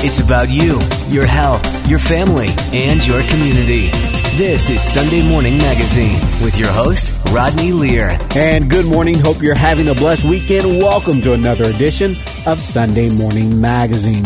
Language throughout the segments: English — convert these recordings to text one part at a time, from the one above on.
It's about you, your health, your family, and your community. This is Sunday Morning Magazine with your host, Rodney Lear. And good morning. Hope you're having a blessed weekend. Welcome to another edition of Sunday Morning Magazine.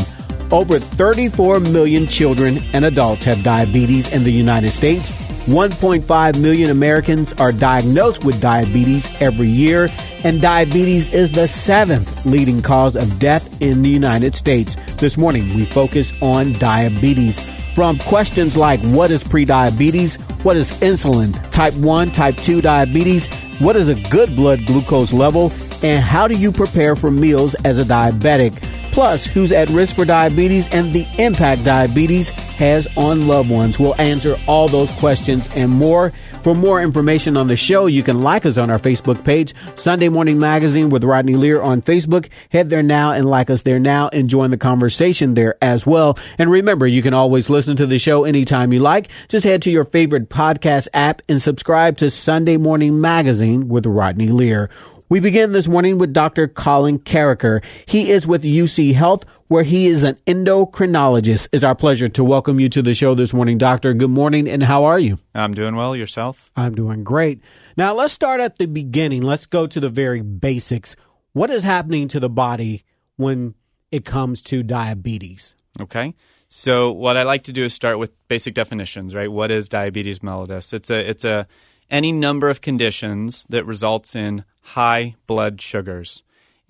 Over 34 million children and adults have diabetes in the United States. 1.5 million Americans are diagnosed with diabetes every year, and diabetes is the seventh leading cause of death in the United States. This morning, we focus on diabetes. From questions like what is prediabetes, what is insulin, type 1, type 2 diabetes, what is a good blood glucose level, and how do you prepare for meals as a diabetic? Plus, who's at risk for diabetes and the impact diabetes has on loved ones. We'll answer all those questions and more. For more information on the show, you can like us on our Facebook page, Sunday Morning Magazine with Rodney Lear on Facebook. Head there now and like us there now and join the conversation there as well. And remember, you can always listen to the show anytime you like. Just head to your favorite podcast app and subscribe to Sunday Morning Magazine with Rodney Lear. We begin this morning with Dr. Colin Carriker. He is with UC Health, where he is an endocrinologist. It's our pleasure to welcome you to the show this morning, Doctor. Good morning, and how are you? I'm doing well. Yourself? I'm doing great. Now, let's start at the beginning. Let's go to the very basics. What is happening to the body when it comes to diabetes? Okay. So, what I like to do is start with basic definitions, right? What is diabetes mellitus? It's a it's a any number of conditions that results in high blood sugars.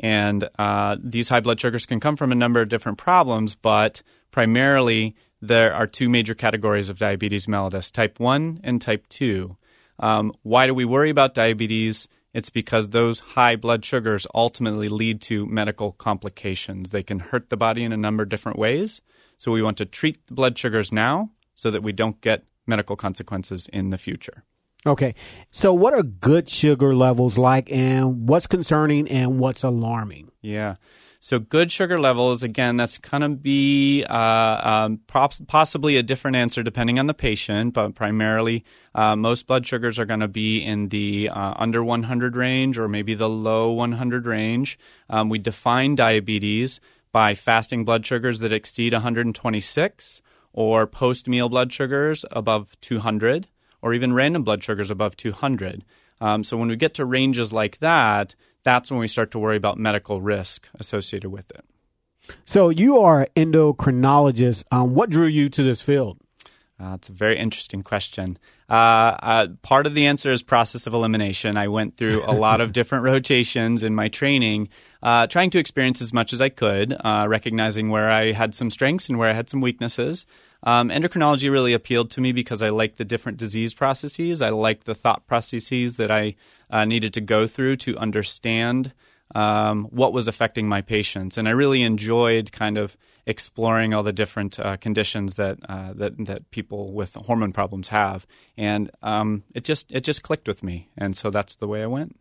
And uh, these high blood sugars can come from a number of different problems, but primarily there are two major categories of diabetes mellitus type 1 and type 2. Um, why do we worry about diabetes? It's because those high blood sugars ultimately lead to medical complications. They can hurt the body in a number of different ways. So we want to treat the blood sugars now so that we don't get medical consequences in the future. Okay. So, what are good sugar levels like, and what's concerning and what's alarming? Yeah. So, good sugar levels, again, that's going to be uh, um, possibly a different answer depending on the patient, but primarily uh, most blood sugars are going to be in the uh, under 100 range or maybe the low 100 range. Um, we define diabetes by fasting blood sugars that exceed 126 or post meal blood sugars above 200 or even random blood sugars above 200. Um, so when we get to ranges like that, that's when we start to worry about medical risk associated with it. So you are an endocrinologist. Um, what drew you to this field? Uh, it's a very interesting question. Uh, uh, part of the answer is process of elimination. I went through a lot of different rotations in my training, uh, trying to experience as much as I could, uh, recognizing where I had some strengths and where I had some weaknesses. Um, endocrinology really appealed to me because I like the different disease processes. I like the thought processes that I uh, needed to go through to understand um, what was affecting my patients, and I really enjoyed kind of exploring all the different uh, conditions that, uh, that that people with hormone problems have, and um, it just it just clicked with me, and so that's the way I went.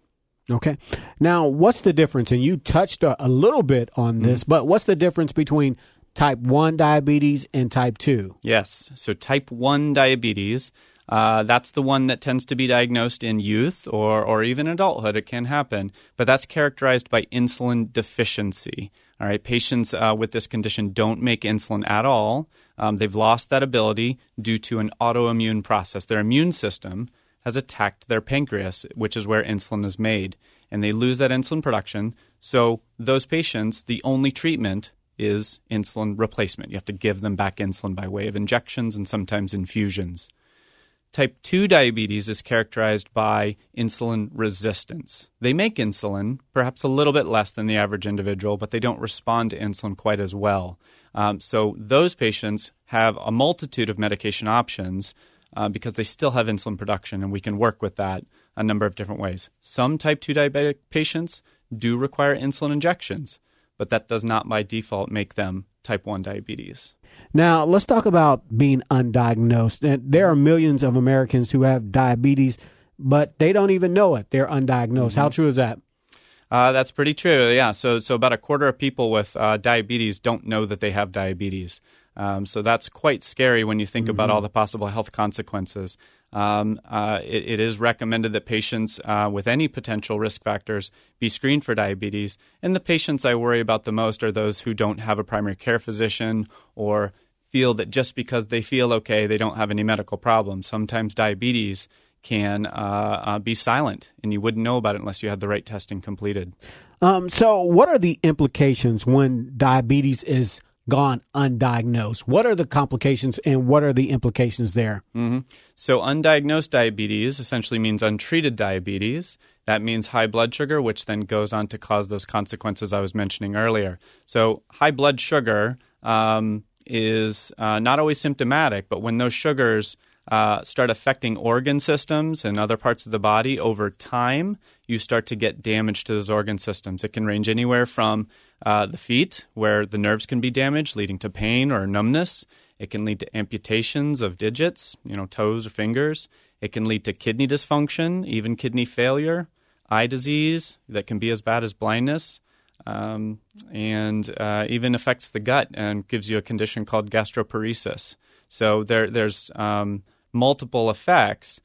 Okay. Now, what's the difference? And you touched a, a little bit on this, mm-hmm. but what's the difference between type 1 diabetes and type 2? Yes. So, type 1 diabetes, uh, that's the one that tends to be diagnosed in youth or, or even adulthood. It can happen, but that's characterized by insulin deficiency. All right, patients uh, with this condition don't make insulin at all. Um, they've lost that ability due to an autoimmune process. Their immune system has attacked their pancreas, which is where insulin is made, and they lose that insulin production. So, those patients, the only treatment is insulin replacement. You have to give them back insulin by way of injections and sometimes infusions. Type 2 diabetes is characterized by insulin resistance. They make insulin, perhaps a little bit less than the average individual, but they don't respond to insulin quite as well. Um, so those patients have a multitude of medication options uh, because they still have insulin production, and we can work with that a number of different ways. Some type 2 diabetic patients do require insulin injections but that does not by default make them type 1 diabetes. Now, let's talk about being undiagnosed. There are millions of Americans who have diabetes, but they don't even know it. They're undiagnosed. Mm-hmm. How true is that? Uh, that's pretty true. Yeah. So, so about a quarter of people with uh, diabetes don't know that they have diabetes. Um, so that's quite scary when you think mm-hmm. about all the possible health consequences. Um, uh, it, it is recommended that patients uh, with any potential risk factors be screened for diabetes. And the patients I worry about the most are those who don't have a primary care physician or feel that just because they feel okay, they don't have any medical problems. Sometimes diabetes can uh, uh, be silent, and you wouldn't know about it unless you had the right testing completed. Um, so, what are the implications when diabetes is gone undiagnosed? What are the complications and what are the implications there? Mm-hmm. So, undiagnosed diabetes essentially means untreated diabetes. That means high blood sugar, which then goes on to cause those consequences I was mentioning earlier. So, high blood sugar um, is uh, not always symptomatic, but when those sugars uh, start affecting organ systems and other parts of the body over time, you start to get damage to those organ systems. It can range anywhere from uh, the feet, where the nerves can be damaged, leading to pain or numbness. It can lead to amputations of digits, you know, toes or fingers. It can lead to kidney dysfunction, even kidney failure, eye disease that can be as bad as blindness, um, and uh, even affects the gut and gives you a condition called gastroparesis. So there, there's um, multiple effects,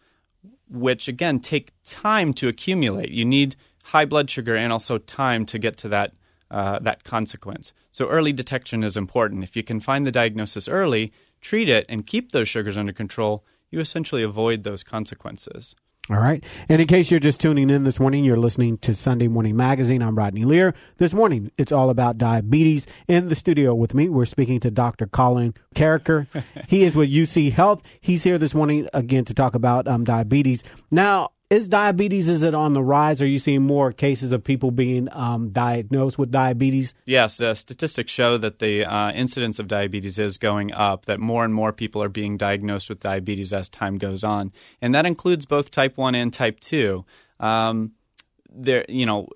which again take time to accumulate. You need high blood sugar and also time to get to that uh, that consequence. So early detection is important. If you can find the diagnosis early, treat it, and keep those sugars under control, you essentially avoid those consequences. All right. And in case you're just tuning in this morning, you're listening to Sunday Morning Magazine. I'm Rodney Lear. This morning, it's all about diabetes. In the studio with me, we're speaking to Dr. Colin Carriker. he is with UC Health. He's here this morning again to talk about um, diabetes. Now, is diabetes is it on the rise? Are you seeing more cases of people being um, diagnosed with diabetes? Yes, uh, statistics show that the uh, incidence of diabetes is going up. That more and more people are being diagnosed with diabetes as time goes on, and that includes both type one and type two. Um, there, you know,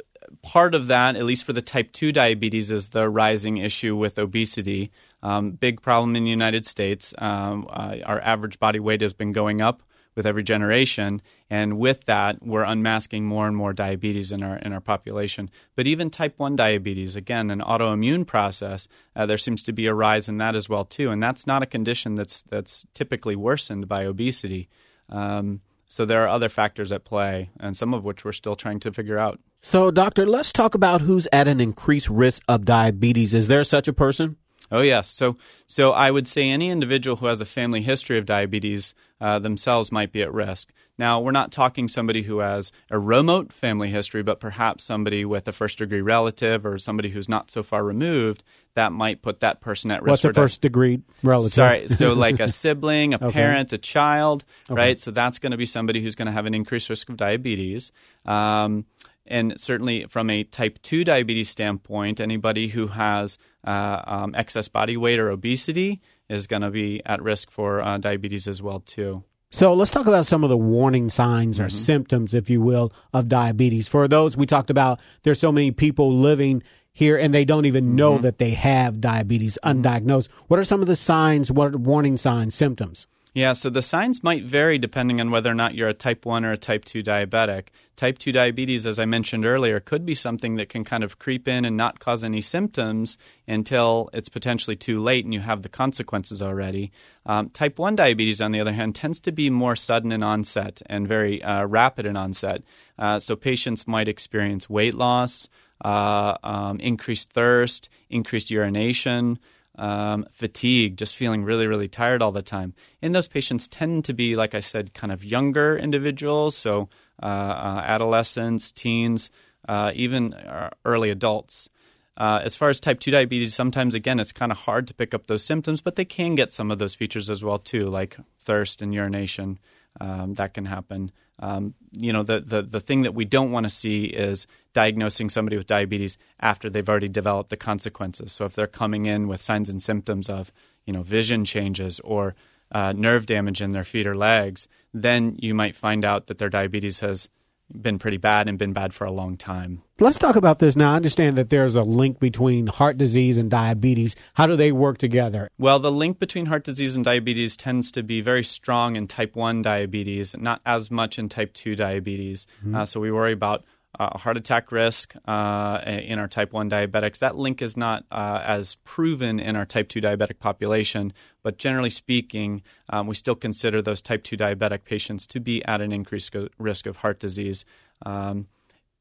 part of that, at least for the type two diabetes, is the rising issue with obesity. Um, big problem in the United States. Um, uh, our average body weight has been going up with every generation, and with that, we're unmasking more and more diabetes in our in our population. But even type one diabetes, again, an autoimmune process, uh, there seems to be a rise in that as well too, and that's not a condition that's that's typically worsened by obesity. Um, so there are other factors at play, and some of which we're still trying to figure out. So, doctor, let's talk about who's at an increased risk of diabetes. Is there such a person? Oh yes. So so I would say any individual who has a family history of diabetes uh, themselves might be at risk. Now we're not talking somebody who has a remote family history, but perhaps somebody with a first degree relative or somebody who's not so far removed that might put that person at risk. What's a first degree relative? Sorry, so like a sibling, a okay. parent, a child, okay. right? So that's going to be somebody who's going to have an increased risk of diabetes. Um, and certainly from a type 2 diabetes standpoint, anybody who has uh, um, excess body weight or obesity is going to be at risk for uh, diabetes as well too. So let's talk about some of the warning signs or mm-hmm. symptoms, if you will, of diabetes. For those we talked about, there's so many people living here and they don't even know mm-hmm. that they have diabetes undiagnosed. What are some of the signs? What are warning signs, symptoms? Yeah, so the signs might vary depending on whether or not you're a type 1 or a type 2 diabetic. Type 2 diabetes, as I mentioned earlier, could be something that can kind of creep in and not cause any symptoms until it's potentially too late and you have the consequences already. Um, type 1 diabetes, on the other hand, tends to be more sudden in onset and very uh, rapid in onset. Uh, so patients might experience weight loss, uh, um, increased thirst, increased urination um, fatigue, just feeling really, really tired all the time. And those patients tend to be, like I said, kind of younger individuals, so uh, uh, adolescents, teens, uh, even uh, early adults. Uh, as far as type 2 diabetes, sometimes again it's kind of hard to pick up those symptoms, but they can get some of those features as well too, like thirst and urination. Um, that can happen. Um, you know, the, the, the thing that we don't want to see is diagnosing somebody with diabetes after they've already developed the consequences. So if they're coming in with signs and symptoms of, you know, vision changes or uh, nerve damage in their feet or legs, then you might find out that their diabetes has been pretty bad and been bad for a long time. Let's talk about this now. I understand that there's a link between heart disease and diabetes. How do they work together? Well, the link between heart disease and diabetes tends to be very strong in type 1 diabetes, not as much in type 2 diabetes. Mm-hmm. Uh, so we worry about uh, heart attack risk uh, in our type 1 diabetics. That link is not uh, as proven in our type 2 diabetic population, but generally speaking, um, we still consider those type 2 diabetic patients to be at an increased risk of heart disease. Um,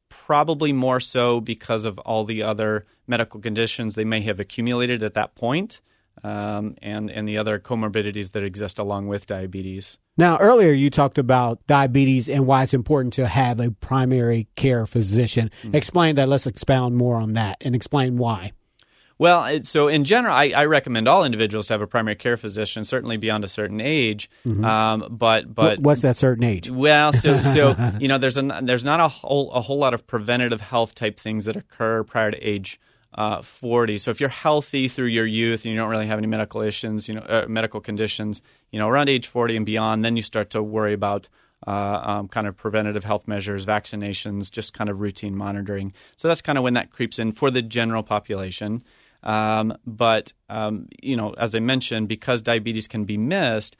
probably more so because of all the other medical conditions they may have accumulated at that point um, and, and the other comorbidities that exist along with diabetes. Now, earlier you talked about diabetes and why it's important to have a primary care physician. Mm-hmm. Explain that. Let's expound more on that and explain why. Well, it, so in general, I, I, recommend all individuals to have a primary care physician, certainly beyond a certain age. Mm-hmm. Um, but but what's that certain age? Well, so so you know, there's a there's not a whole a whole lot of preventative health type things that occur prior to age uh, 40. So if you're healthy through your youth and you don't really have any medical issues, you know, uh, medical conditions, you know, around age 40 and beyond, then you start to worry about uh, um, kind of preventative health measures, vaccinations, just kind of routine monitoring. So that's kind of when that creeps in for the general population. Um, but um, you know, as I mentioned, because diabetes can be missed,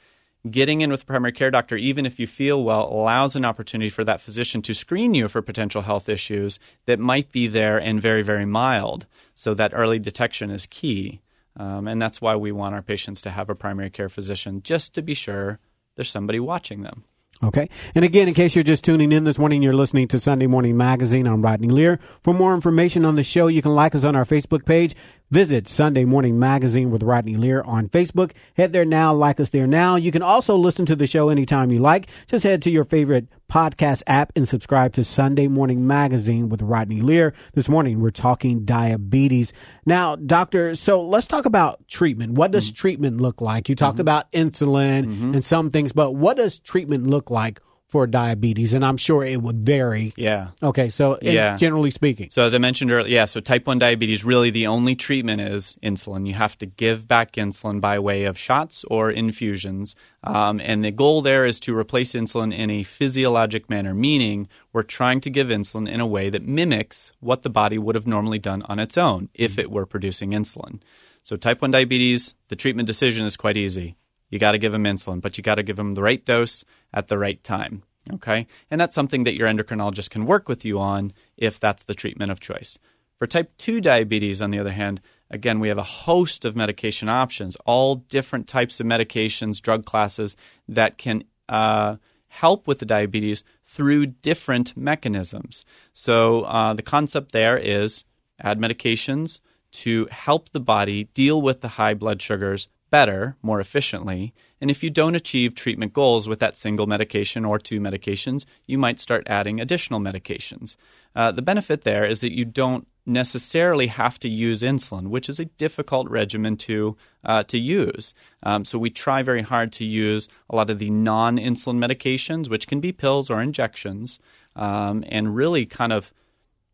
getting in with a primary care doctor, even if you feel well, allows an opportunity for that physician to screen you for potential health issues that might be there and very, very mild. So that early detection is key. Um, and that's why we want our patients to have a primary care physician, just to be sure there's somebody watching them. Okay. And again, in case you're just tuning in this morning, you're listening to Sunday Morning Magazine. I'm Rodney Lear. For more information on the show, you can like us on our Facebook page. Visit Sunday Morning Magazine with Rodney Lear on Facebook. Head there now, like us there now. You can also listen to the show anytime you like. Just head to your favorite podcast app and subscribe to Sunday Morning Magazine with Rodney Lear. This morning, we're talking diabetes. Now, doctor, so let's talk about treatment. What does mm-hmm. treatment look like? You talked mm-hmm. about insulin mm-hmm. and some things, but what does treatment look like for diabetes, and I'm sure it would vary. Yeah. Okay, so yeah. generally speaking. So as I mentioned earlier, yeah, so type 1 diabetes, really the only treatment is insulin. You have to give back insulin by way of shots or infusions. Um, and the goal there is to replace insulin in a physiologic manner, meaning we're trying to give insulin in a way that mimics what the body would have normally done on its own if it were producing insulin. So type 1 diabetes, the treatment decision is quite easy. You got to give them insulin, but you got to give them the right dose at the right time. Okay? And that's something that your endocrinologist can work with you on if that's the treatment of choice. For type 2 diabetes, on the other hand, again, we have a host of medication options, all different types of medications, drug classes that can uh, help with the diabetes through different mechanisms. So uh, the concept there is add medications to help the body deal with the high blood sugars better, more efficiently. And if you don't achieve treatment goals with that single medication or two medications, you might start adding additional medications. Uh, the benefit there is that you don't necessarily have to use insulin, which is a difficult regimen to uh, to use. Um, so we try very hard to use a lot of the non-insulin medications, which can be pills or injections, um, and really kind of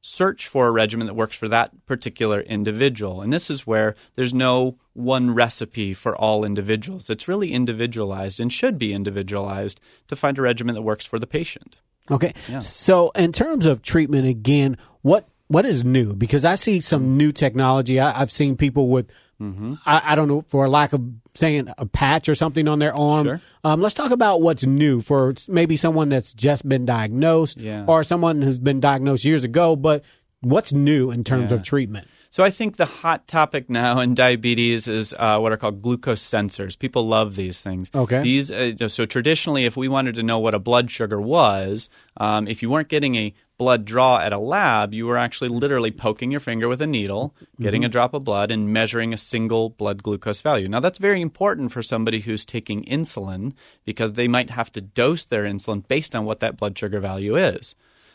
search for a regimen that works for that particular individual. And this is where there's no one recipe for all individuals. It's really individualized and should be individualized to find a regimen that works for the patient. Okay. Yeah. So, in terms of treatment, again, what what is new? Because I see some new technology. I, have seen people with Mm-hmm. I, I, don't know, for a lack of saying a patch or something on their arm. Sure. Um, let's talk about what's new for maybe someone that's just been diagnosed yeah. or someone who's been diagnosed years ago, but what's new in terms yeah. of treatment? So I think the hot topic now in diabetes is uh, what are called glucose sensors. People love these things. Okay. These uh, so traditionally, if we wanted to know what a blood sugar was, um, if you weren't getting a blood draw at a lab, you were actually literally poking your finger with a needle, getting mm-hmm. a drop of blood, and measuring a single blood glucose value. Now, that's very important for somebody who's taking insulin because they might have to dose their insulin based on what that blood sugar value is.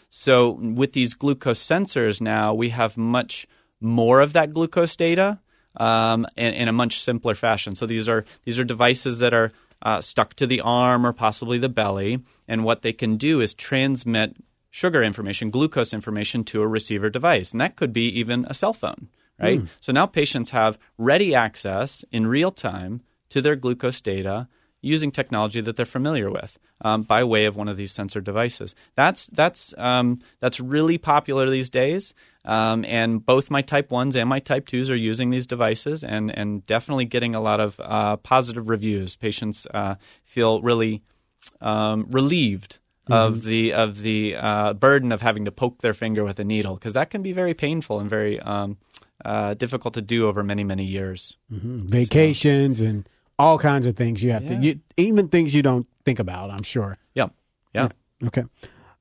So, with these glucose sensors now, we have much more of that glucose data um, in, in, a much simpler fashion. So these are these are devices that are uh, stuck to the arm or possibly the belly, and what they can do is transmit sugar information, glucose information to a receiver device, and that could be even a cell phone. Right. Mm. So now patients have ready access in real time to their glucose data using technology that they're familiar with um, by way of one of these sensor devices. That's that's um, that's really popular these days, um, and both my type ones and my type twos are using these devices, and and definitely getting a lot of uh, positive reviews. Patients uh, feel really um, relieved of the of the uh, burden of having to poke their finger with a needle because that can be very painful and very um, uh, difficult to do over many many years. Vacations and all kinds of things you have to, you, even things you don't think about, I'm sure. Yeah, yeah. Okay.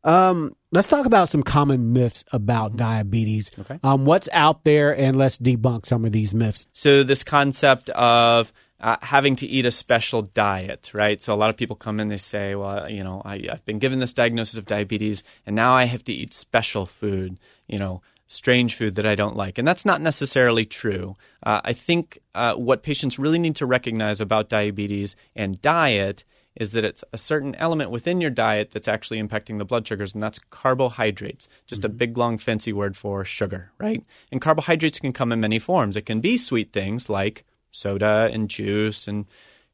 Um, let's talk about some common myths about diabetes. Mm-hmm. Okay. Um, what's out there, and let's debunk some of these myths. So this concept of uh, having to eat a special diet, right? So a lot of people come in, they say, "Well, you know, I, I've been given this diagnosis of diabetes, and now I have to eat special food, you know, strange food that I don't like," and that's not necessarily true. Uh, I think uh, what patients really need to recognize about diabetes and diet is that it's a certain element within your diet that's actually impacting the blood sugars, and that's carbohydrates. Just a big, long, fancy word for sugar, right? And carbohydrates can come in many forms. It can be sweet things like soda and juice and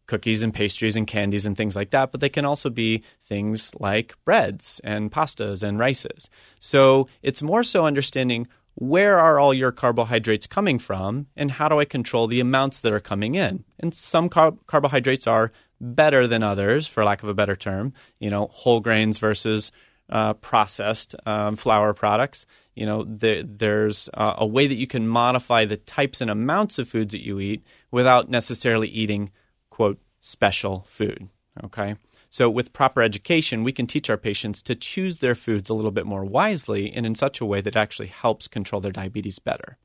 cookies and pastries and candies and things like that, but they can also be things like breads and pastas and rices. So it's more so understanding where are all your carbohydrates coming from and how do I control the amounts that are coming in? And some car- carbohydrates are better than others, for lack of a better term, you know, whole grains versus uh, processed um, flour products. You know, there, there's uh, a way that you can modify the types and amounts of foods that you eat without necessarily eating, quote, special food. Okay. So, with proper education, we can teach our patients to choose their foods a little bit more wisely and in such a way that actually helps control their diabetes better.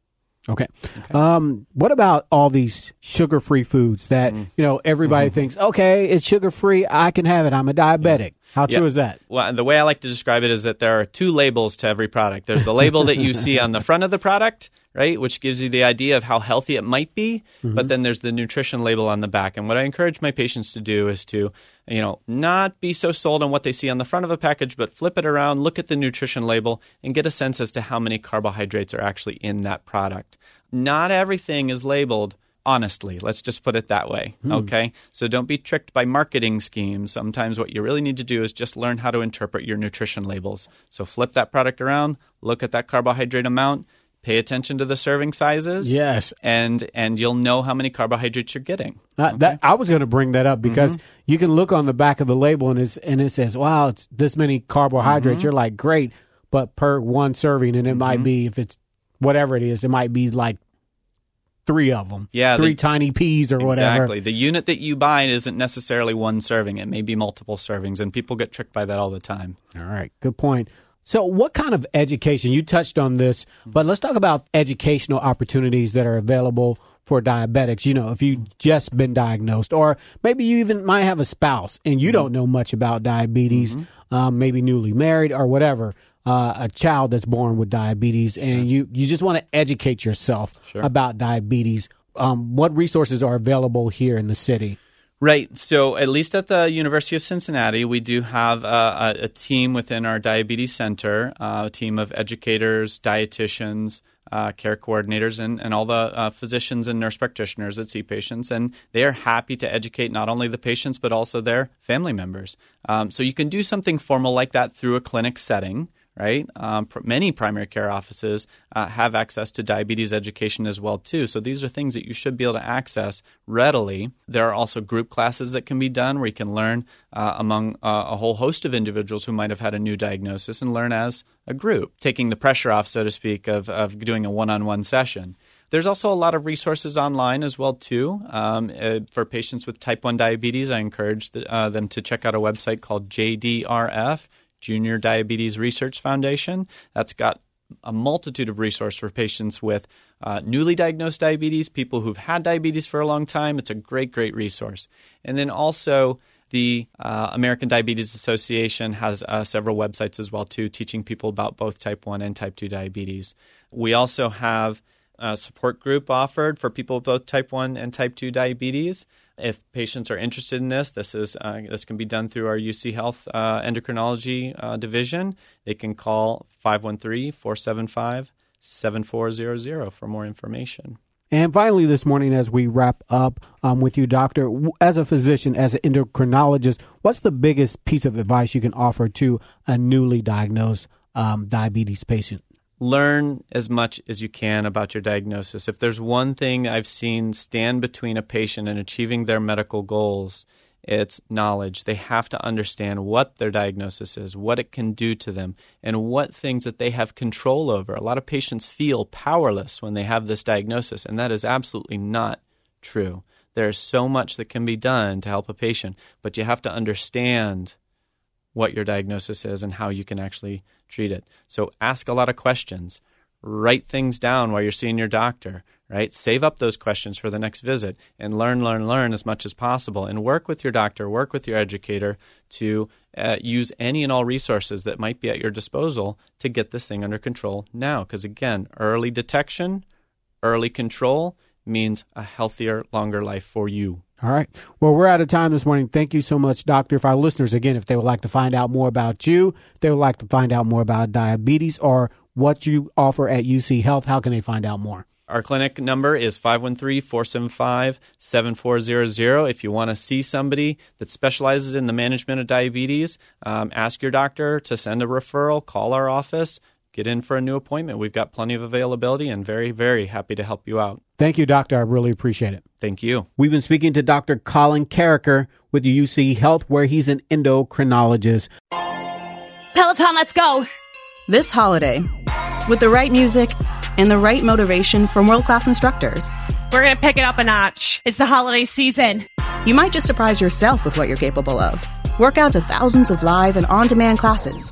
Okay. Um, what about all these sugar-free foods that Mm. you know everybody Mm-hmm. thinks, okay, it's sugar-free, I can have it. I'm a diabetic. How true Yeah. is that? Well, the way I like to describe it is that there are two labels to every product. There's the label that you see on the front of the product, right, which gives you the idea of how healthy it might be, but then there's the nutrition label on the back. And what I encourage my patients to do is to, you know, not be so sold on what they see on the front of a package, but flip it around, look at the nutrition label, and get a sense as to how many carbohydrates are actually in that product. Not everything is labeled honestly. Let's just put it that way. Hmm. Okay. So don't be tricked by marketing schemes. Sometimes what you really need to do is just learn how to interpret your nutrition labels. So flip that product around, look at that carbohydrate amount, pay attention to the serving sizes. Yes. And and you'll know how many carbohydrates you're getting. Uh, that I was going to bring that up because Mm-hmm. you can look on the back of the label and it's and it says, "Wow, it's this many carbohydrates." Mm-hmm. You're like, "Great," but per one serving, and it might be if it's whatever it is, it might be like three of them, Yeah, three the- tiny peas or whatever. Exactly. The unit that you buy isn't necessarily one serving. It may be multiple servings, and people get tricked by that all the time. All right, good point. So, what kind of education? You touched on this, but let's talk about educational opportunities that are available for diabetics. You know, if you've just been diagnosed, or maybe you even might have a spouse and you don't know much about diabetes, um, maybe newly married or whatever. Uh, a child that's born with diabetes, and you you just want to educate yourself about diabetes. Um, what resources are available here in the city? Right. So, at least at the University of Cincinnati, we do have a, a, team within our diabetes center, uh, a team of educators, dietitians, uh, care coordinators, and, and all the uh, physicians and nurse practitioners that see patients. And they are happy to educate not only the patients, but also their family members. Um, so, you can do something formal like that through a clinic setting right? Um, pr- many primary care offices uh, have access to diabetes education as well too. So these are things that you should be able to access readily. There are also group classes that can be done where you can learn uh, among uh, a whole host of individuals who might have had a new diagnosis and learn as a group, taking the pressure off, so to speak, of, of doing a one-on-one session. There's also a lot of resources online as well too um, uh, for patients with type 1 diabetes. I encourage the, uh, them to check out a website called JDRF, Junior Diabetes Research Foundation. That's got a multitude of resources for patients with uh, newly diagnosed diabetes, people who've had diabetes for a long time. It's a great, great resource. And then also the uh, American Diabetes Association has uh, several websites as well too, teaching people about both type 1 and type 2 diabetes. We also have a support group offered for people with both type 1 and type 2 diabetes. If patients are interested in this, this is uh, this can be done through our UC Health uh, endocrinology uh, division. They can call 513-475-7400 for more information. And finally, this morning, as we wrap up um, with you, Doctor, as a physician, as an endocrinologist, what's the biggest piece of advice you can offer to a newly diagnosed um, diabetes patient? Learn as much as you can about your diagnosis. If there's one thing I've seen stand between a patient and achieving their medical goals, it's knowledge. They have to understand what their diagnosis is, what it can do to them, and what things that they have control over. A lot of patients feel powerless when they have this diagnosis, and that is absolutely not true. There's so much that can be done to help a patient, but you have to understand what your diagnosis is and how you can actually treat it. So ask a lot of questions. Write things down while you're seeing your doctor, right? Save up those questions for the next visit and learn, learn, learn as much as possible and work with your doctor, work with your educator to uh, use any and all resources that might be at your disposal to get this thing under control now. Because again, early detection, early control means a healthier, longer life for you. All right. Well, we're out of time this morning. Thank you so much, Doctor. If our listeners, again, if they would like to find out more about you, they would like to find out more about diabetes or what you offer at UC Health, how can they find out more? Our clinic number is 513 475 7400. If you want to see somebody that specializes in the management of diabetes, um, ask your doctor to send a referral, call our office, get in for a new appointment. We've got plenty of availability and very, very happy to help you out. Thank you, Doctor. I really appreciate it. Thank you. We've been speaking to Dr. Colin Carriker with UC Health, where he's an endocrinologist. Peloton, let's go! This holiday, with the right music and the right motivation from world class instructors, we're going to pick it up a notch. It's the holiday season. You might just surprise yourself with what you're capable of. Work out to thousands of live and on demand classes,